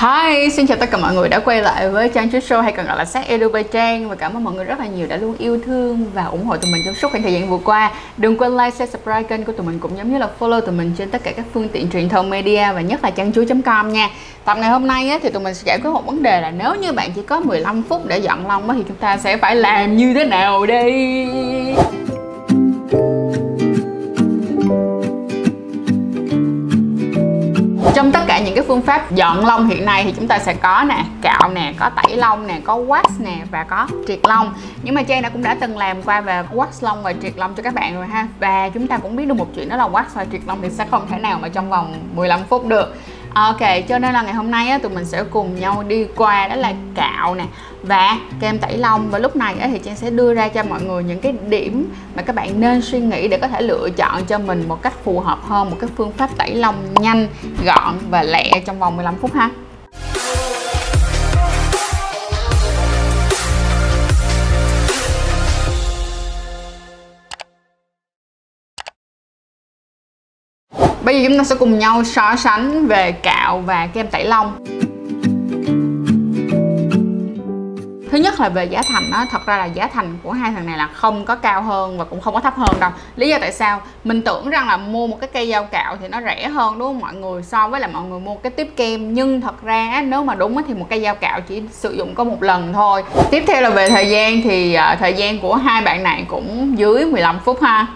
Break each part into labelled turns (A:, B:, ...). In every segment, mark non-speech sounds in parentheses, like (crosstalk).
A: Hi, xin chào tất cả mọi người đã quay lại với Trang chú Show hay còn gọi là Sát Edu by Trang. Và cảm ơn mọi người rất là nhiều đã luôn yêu thương và ủng hộ tụi mình trong suốt khoảng thời gian vừa qua. Đừng quên like, share, subscribe kênh của tụi mình cũng giống như là follow tụi mình trên tất cả các phương tiện truyền thông media và nhất là trang com nha. Tập ngày hôm nay á, thì tụi mình sẽ giải quyết một vấn đề là nếu như bạn chỉ có 15 phút để dọn lông á, thì chúng ta sẽ phải làm như thế nào đây? Phương pháp dọn lông hiện nay thì chúng ta sẽ có nè, cạo nè, có tẩy lông nè, có wax nè và có triệt lông. Nhưng mà Trang đã cũng đã từng làm qua về wax lông và triệt lông cho các bạn rồi ha. Và chúng ta cũng biết được một chuyện đó là wax và triệt lông thì sẽ không thể nào mà trong vòng 15 phút được. Ok, cho nên là ngày hôm nay á, tụi mình sẽ cùng nhau đi qua đó là cạo nè và kem tẩy lông và lúc này á, thì Trang sẽ đưa ra cho mọi người những cái điểm mà các bạn nên suy nghĩ để có thể lựa chọn cho mình một cách phù hợp hơn một cái phương pháp tẩy lông nhanh, gọn và lẹ trong vòng 15 phút ha. Bây giờ chúng ta sẽ cùng nhau so sánh về cạo và kem tẩy lông. Thứ nhất là về giá thành đó, thật ra là giá thành của hai thằng này là không có cao hơn và cũng không có thấp hơn đâu. Lý do tại sao? Mình tưởng rằng là mua một cái cây dao cạo thì nó rẻ hơn đúng không mọi người? So với là mọi người mua cái tiếp kem. Nhưng thật ra nếu mà đúng thì một cây dao cạo chỉ sử dụng có một lần thôi. Tiếp theo là về thời gian thì ờ, thời gian của hai bạn này cũng dưới 15 phút ha.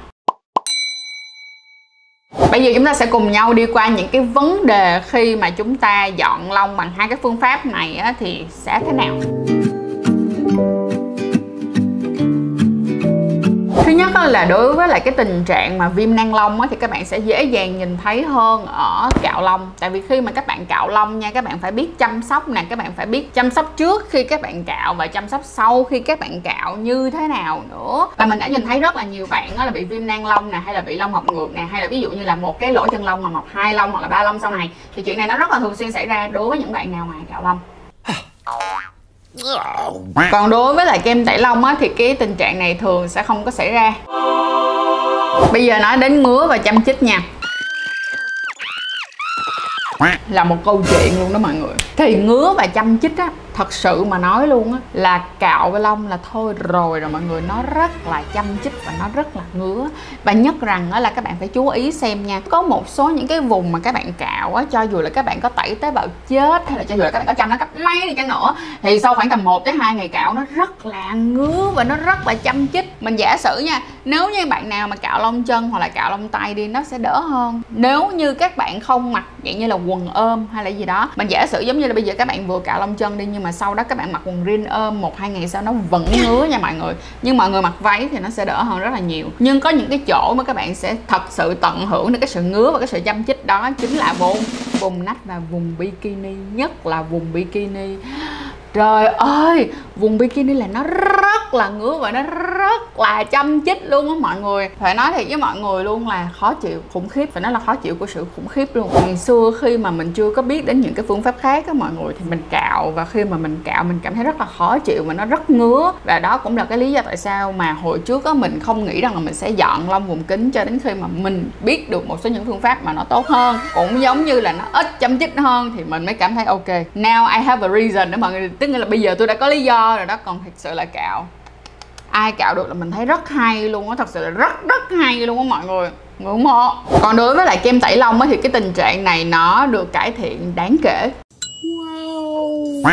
A: Bây giờ chúng ta sẽ cùng nhau đi qua những cái vấn đề khi mà chúng ta dọn lông bằng hai cái phương pháp này á, thì sẽ thế nào? Thứ nhất là đối với lại cái tình trạng mà viêm nang lông á, thì các bạn sẽ dễ dàng nhìn thấy hơn ở cạo lông. Tại vì khi mà các bạn cạo lông nha các bạn phải biết chăm sóc nè các bạn phải biết chăm sóc trước khi các bạn cạo và chăm sóc sau khi các bạn cạo như thế nào nữa. Và mình đã nhìn thấy rất là nhiều bạn đó là bị viêm nang lông nè hay là bị lông mọc ngược nè hay là ví dụ như là một cái lỗ chân lông mà mọc hai lông hoặc là ba lông sau này thì chuyện này nó rất là thường xuyên xảy ra đối với những bạn nào mà cạo lông còn đối với lại kem tẩy lông á, thì cái tình trạng này thường sẽ không có xảy ra. Bây giờ nói đến ngứa và chăm chích nha. Là một câu chuyện luôn đó mọi người. Thì ngứa và chăm chích á thật sự mà nói luôn á, là cạo với lông là thôi rồi rồi mọi người, nó rất là chăm chích và nó rất là ngứa. Và nhất rằng á là các bạn phải chú ý xem nha, có một số những cái vùng mà các bạn cạo á, cho dù là các bạn có tẩy tế bào chết hay là cho dù là các bạn có chăm nó cấp mấy đi chăng nữa, thì sau khoảng tầm 1 tới hai ngày cạo nó rất là ngứa và nó rất là chăm chích. Mình giả sử nha, nếu như bạn nào mà cạo lông chân hoặc là cạo lông tay đi, nó sẽ đỡ hơn. Nếu như các bạn không mặc, dạng như là quần ôm hay là gì đó, mình giả sử giống như là bây giờ các bạn vừa cạo lông chân đi nhưng mà sau đó các bạn mặc quần jean ôm một hai ngày sau nó vẫn ngứa nha mọi người. Nhưng mọi người mặc váy thì nó sẽ đỡ hơn rất là nhiều. Nhưng có những cái chỗ mà các bạn sẽ thật sự tận hưởng được cái sự ngứa và cái sự chăm chích đó chính là vùng vùng nách và vùng bikini nhất là vùng bikini. Trời ơi, vùng bikini là nó rất là ngứa và nó rất là chăm chích luôn á mọi người. Phải nói thiệt với mọi người luôn là khó chịu, khủng khiếp, Phải nói là khó chịu của sự khủng khiếp luôn. Ngày xưa khi mà mình chưa có biết đến những cái phương pháp khác á mọi người Thì mình cạo và khi mà mình cạo mình cảm thấy rất là khó chịu và nó rất ngứa. Và đó cũng là cái lý do tại sao mà hồi trước á mình không nghĩ rằng là mình sẽ dọn lông vùng kính Cho đến khi mà mình biết được một số những phương pháp mà nó tốt hơn. Cũng giống như là nó ít chăm chích hơn thì mình mới cảm thấy ok, Now I have a reason để mọi người. Tức là bây giờ tôi đã có lý do rồi đó, còn thật sự là cạo ai cạo được là mình thấy rất hay luôn á thật sự là rất rất hay luôn á mọi người. Ngưỡng mộ. Còn đối với lại kem tẩy lông á thì cái tình trạng này nó được cải thiện đáng kể.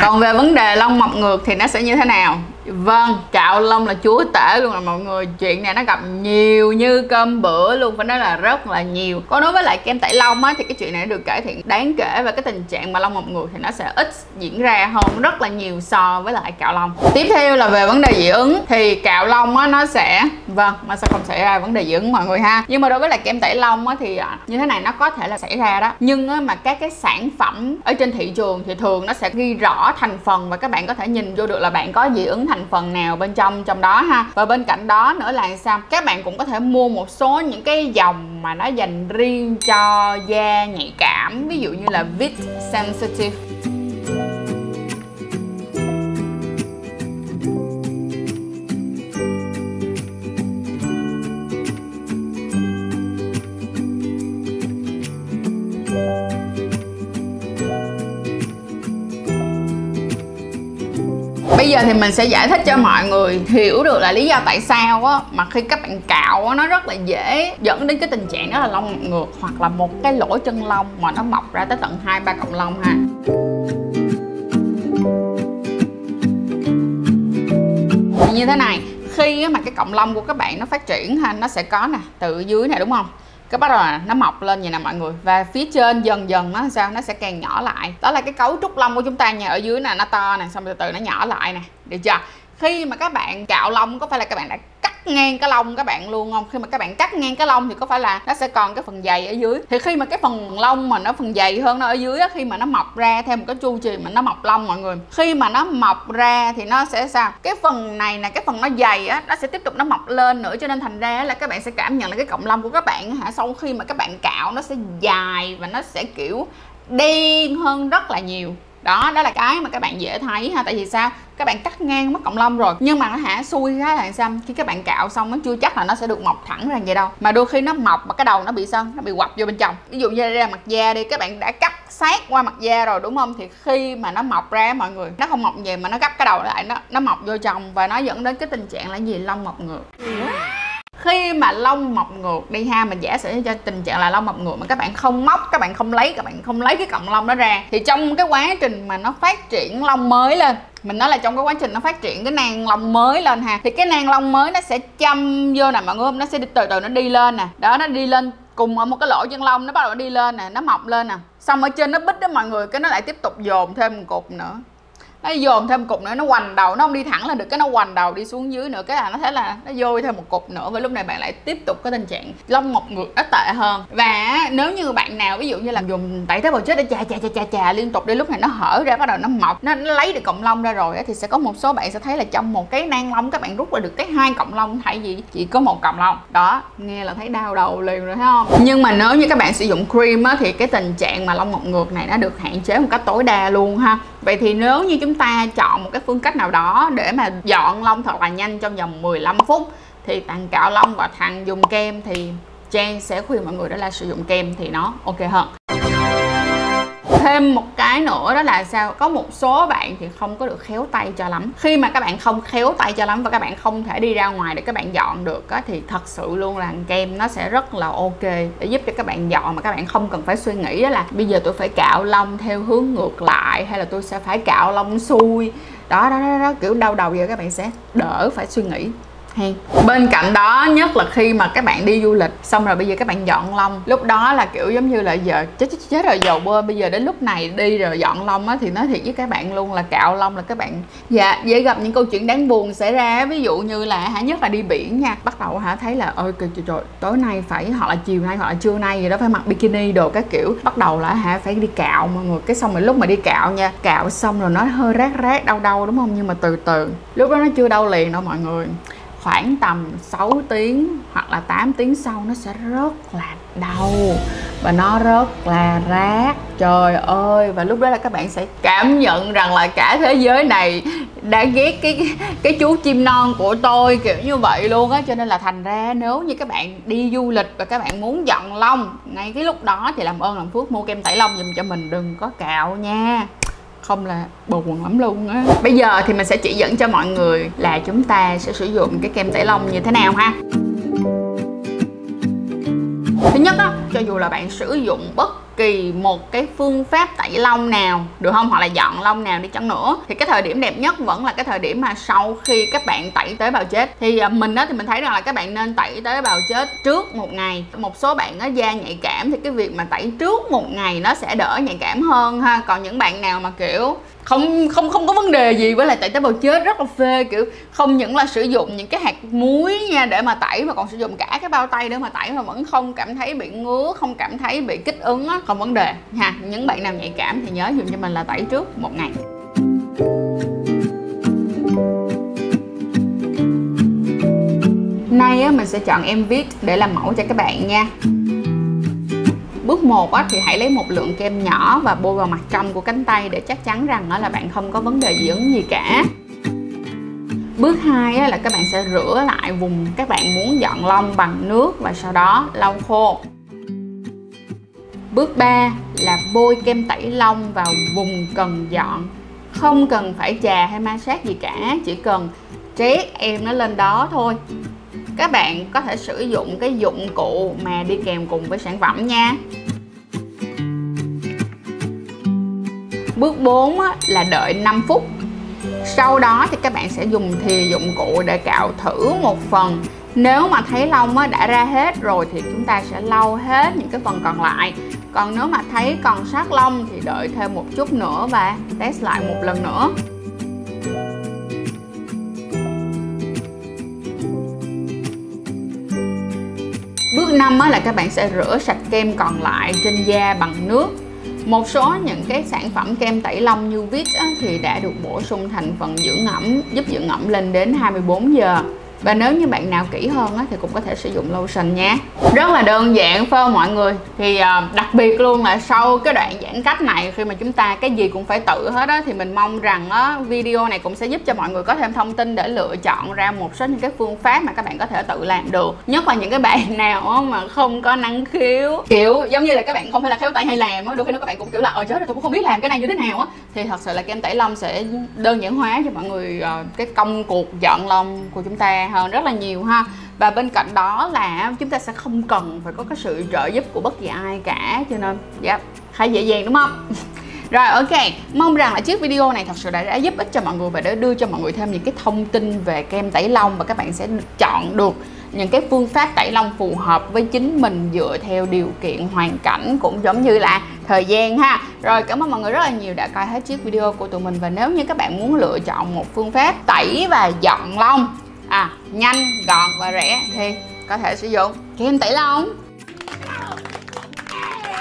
A: Còn về vấn đề lông mọc ngược thì nó sẽ như thế nào Vâng, cạo lông là chúa tể luôn là mọi người. Chuyện này nó gặp nhiều như cơm bữa luôn Phải nói là rất là nhiều. Còn đối với lại kem tẩy lông á Thì cái chuyện này được cải thiện đáng kể Và cái tình trạng mà lông mọc ngược thì nó sẽ ít diễn ra hơn Rất là nhiều so với lại cạo lông Tiếp theo là về vấn đề dị ứng Thì cạo lông á nó sẽ Vâng, nó sẽ không xảy ra vấn đề dị ứng mọi người ha? Nhưng mà đối với lại kem tẩy lông á Thì à, như thế này nó có thể là xảy ra đó. Nhưng á, mà các cái sản phẩm ở trên thị trường Thì thường nó sẽ ghi rõ thành phần Và các bạn có thể nhìn vô được là bạn có dị ứng thành phần nào bên trong trong đó ha. Và bên cạnh đó nữa là sao? Các bạn cũng có thể mua một số những cái dòng mà nó dành riêng cho da nhạy cảm. Ví dụ như là Vit Sensitive giờ thì mình sẽ giải thích cho mọi người hiểu được là lý do tại sao á, mà khi các bạn cạo á, nó rất là dễ dẫn đến cái tình trạng đó là lông ngược hoặc là một cái lỗ chân lông mà nó mọc ra tới tận hai, ba cọng lông ha. Như thế này, khi mà cái cọng lông của các bạn nó phát triển ha, nó sẽ có nè, từ dưới này đúng không? Cái bắt đầu là nó mọc lên vậy nè mọi người. Và phía trên dần dần nó sao nó sẽ càng nhỏ lại. Đó là cái cấu trúc lông của chúng ta nha. Ở dưới nè, nó to nè, xong từ từ nó nhỏ lại nè. Được chưa? Khi mà các bạn cạo lông, có phải là các bạn đã ngang cái lông các bạn luôn không? Khi mà các bạn cắt ngang cái lông thì có phải là nó sẽ còn cái phần dày ở dưới? Thì khi mà cái phần lông mà nó phần dày hơn nó ở dưới á, khi mà nó mọc ra theo một cái chu trình mà nó mọc lông mọi người, khi mà nó mọc ra thì nó sẽ sao? Cái phần này là cái phần nó dày á, nó sẽ tiếp tục nó mọc lên nữa, cho nên thành ra là các bạn sẽ cảm nhận là cái cọng lông của các bạn hả? Sau khi mà các bạn cạo nó sẽ dài và nó sẽ kiểu đen hơn rất là nhiều đó đó là cái mà các bạn dễ thấy ha. Tại vì sao? Các bạn cắt ngang mất cộng lông rồi. Nhưng mà nó hả, xui cái là sao? Khi các bạn cạo xong nó chưa chắc là nó sẽ được mọc thẳng ra vậy đâu. Mà đôi khi nó mọc mà cái đầu nó bị sao? Nó bị quặp vô bên trong. Ví dụ như đây là mặt da đi, các bạn đã cắt sát qua mặt da rồi, đúng không? Thì khi mà nó mọc ra mọi người, nó không mọc về mà nó gấp cái đầu lại, nó nó mọc vô trong và nó dẫn đến cái tình trạng là gì? Lông mọc ngược khi mà lông mọc ngược đi ha, mình giả sử cho tình trạng là lông mọc ngược mà các bạn không móc, các bạn không lấy, các bạn không lấy cái cọng lông đó ra, thì trong cái quá trình mà nó phát triển lông mới lên, mình nói là trong cái quá trình nó phát triển cái nang lông mới lên ha, thì cái nang lông mới nó sẽ châm vô nè, mọi người nó sẽ từ từ nó đi lên nè. Đó, nó đi lên cùng ở một cái lỗ chân lông nó bắt đầu đi lên nè, nó mọc lên nè. Xong ở trên nó bít đó mọi người, cái nó lại tiếp tục dồn thêm một cục nữa nó dồn thêm cục nữa nó hoành đầu nó không đi thẳng lên được cái nó hoành đầu đi xuống dưới nữa cái là nó thấy là nó vô thêm một cục nữa và lúc này bạn lại tiếp tục có tình trạng lông mọc ngược nó tệ hơn. Và nếu như bạn nào ví dụ như là dùng tẩy tế bào chết để chà chà chà chà chà liên tục đi lúc này nó hở ra bắt đầu nó mọc nó, nó lấy được cọng lông ra rồi thì sẽ có một số bạn sẽ thấy là trong một cái nang lông các bạn rút ra được cái hai cọng lông thay vì chỉ có một cọng lông. Đó nghe là thấy đau đầu liền rồi thấy không? Nhưng mà nếu như các bạn sử dụng cream á, thì cái tình trạng mà lông mọc ngược này nó được hạn chế một cách tối đa luôn ha vậy thì nếu như chúng ta chọn một cái phương cách nào đó để mà dọn lông thật là nhanh trong vòng 15 phút, thì thằng cạo lông và thằng dùng kem thì Trang sẽ khuyên mọi người đó là sử dụng kem thì nó ok hơn thêm một cái nữa đó là sao? Có một số bạn thì không có được khéo tay cho lắm. Khi mà các bạn không khéo tay cho lắm và các bạn không thể đi ra ngoài để các bạn dọn được á, thì thật sự luôn là kem nó sẽ rất là ok để giúp cho các bạn dọn mà các bạn không cần phải suy nghĩ đó là bây giờ tôi phải cạo lông theo hướng ngược lại hay là tôi sẽ phải cạo lông xuôi. Đó đó đó, đó kiểu đau đầu giờ các bạn sẽ đỡ phải suy nghĩ hay. Bên cạnh đó nhất là khi mà các bạn đi du lịch xong rồi bây giờ các bạn dọn lông. Lúc đó là kiểu giống như là giờ chết chết chết rồi dầu bơ. Bây giờ đến lúc này đi rồi dọn lông á thì nói thiệt với các bạn luôn là cạo lông là các bạn dạ dễ gặp những câu chuyện đáng buồn xảy ra. Ví dụ như là hả nhất là đi biển nha. Bắt đầu hả thấy là ôi trời, trời, trời tối nay phải hoặc là chiều nay hoặc là trưa nay gì đó phải mặc bikini đồ các kiểu. Bắt đầu là hả phải đi cạo mọi người. Cái xong rồi lúc mà đi cạo nha cạo xong rồi nó hơi rát rát đau đau đúng không? Nhưng mà từ từ. Lúc đó nó chưa đau liền đâu mọi người khoảng tầm 6 tiếng hoặc là 8 tiếng sau nó sẽ rất là đau và nó rất là rát trời ơi! Và lúc đó là các bạn sẽ cảm nhận rằng là cả thế giới này đã ghét cái cái chú chim non của tôi, kiểu như vậy luôn á. Cho nên là thành ra nếu như các bạn đi du lịch và các bạn muốn dọn lông, ngay cái lúc đó thì làm ơn làm phước mua kem tẩy lông dùm cho mình. Đừng có cạo nha không là buồn lắm luôn á. Bây giờ thì mình sẽ chỉ dẫn cho mọi người là chúng ta sẽ sử dụng cái kem tẩy lông như thế nào ha. Thứ nhất á, cho dù là bạn sử dụng bất kỳ một cái phương pháp tẩy lông nào, được không? Hoặc là dọn lông nào đi chăng nữa. Thì cái thời điểm đẹp nhất vẫn là cái thời điểm mà sau khi các bạn tẩy tế bào chết. Thì à, mình đó thì mình thấy rằng là các bạn nên tẩy tế bào chết trước một ngày. Một số bạn nó da nhạy cảm thì cái việc mà tẩy trước một ngày nó sẽ đỡ nhạy cảm hơn ha. Còn những bạn nào mà, kiểu không không không có vấn đề gì với lại tẩy tế bào chết rất là phê kiểu không những là sử dụng những cái hạt muối nha để mà tẩy mà còn sử dụng cả cái bao tay để mà tẩy mà vẫn không cảm thấy bị ngứa không cảm thấy bị kích ứng á không vấn đề. Ha những bạn nào nhạy cảm thì nhớ dùng cho mình là tẩy trước một ngày. Nay á, mình sẽ chọn em viết để làm mẫu cho các bạn nha. Bước 1 á, thì hãy lấy một lượng kem nhỏ và bôi vào mặt trong của cánh tay để chắc chắn rằng là bạn không có vấn đề dị ứng gì cả. Bước 2 là các bạn sẽ rửa lại vùng các bạn muốn dọn lông bằng nước và sau đó lau khô. Bước 3 là bôi kem tẩy lông vào vùng cần dọn. Không cần phải chà hay massage gì cả chỉ cần trét em nó lên đó thôi các bạn có thể sử dụng cái dụng cụ mà đi kèm cùng với sản phẩm nha. Bước 4 là đợi 5 phút. Sau đó thì các bạn sẽ dùng thìa dụng cụ để cạo thử một phần. Nếu mà thấy lông đã ra hết rồi thì chúng ta sẽ lau hết những cái phần còn lại. Còn nếu mà thấy còn sát lông thì đợi thêm một chút nữa và test lại một lần nữa. Bước 5 là các bạn sẽ rửa sạch kem còn lại trên da bằng nước. Một số những cái sản phẩm kem tẩy lông như vít thì đã được bổ sung thành phần dưỡng ẩm, giúp dưỡng ẩm lên đến 24 giờ và nếu như bạn nào kỹ hơn á, thì cũng có thể sử dụng lotion nha. Rất là đơn giản phải không mọi người. Thì uh, đặc biệt luôn là sau cái đoạn giãn cách này khi mà chúng ta cái gì cũng phải tự hết á thì mình mong rằng á, video này cũng sẽ giúp cho mọi người có thêm thông tin để lựa chọn ra một số những cái phương pháp mà các bạn có thể tự làm được. Nhất là những cái bạn (laughs) nào á, mà không có năng khiếu. Kiểu giống như là các bạn không phải là khéo tay hay làm á đôi khi nó các bạn cũng kiểu là ờ chết rồi tôi cũng không biết làm cái này như thế nào á. Thì thật sự là kem tẩy lông sẽ đơn giản hóa cho mọi người uh, cái công cuộc dọn lông của chúng ta hơn rất là nhiều ha. Và bên cạnh đó là chúng ta sẽ không cần phải có cái sự trợ giúp của bất kỳ ai cả cho nên yeah, khá dễ dàng đúng không? (laughs) Rồi ok, mong rằng là chiếc video này thật sự đã, đã giúp ích cho mọi người và đã đưa cho mọi người thêm những cái thông tin về kem tẩy lông và các bạn sẽ chọn được những cái phương pháp tẩy lông phù hợp với chính mình dựa theo điều kiện hoàn cảnh cũng giống như là thời gian ha. Rồi cảm ơn mọi người rất là nhiều đã coi hết chiếc video của tụi mình. Và nếu như các bạn muốn lựa chọn một phương pháp tẩy và dọn lông à nhanh gọn và rẻ thì có thể sử dụng. Kem tẩy lông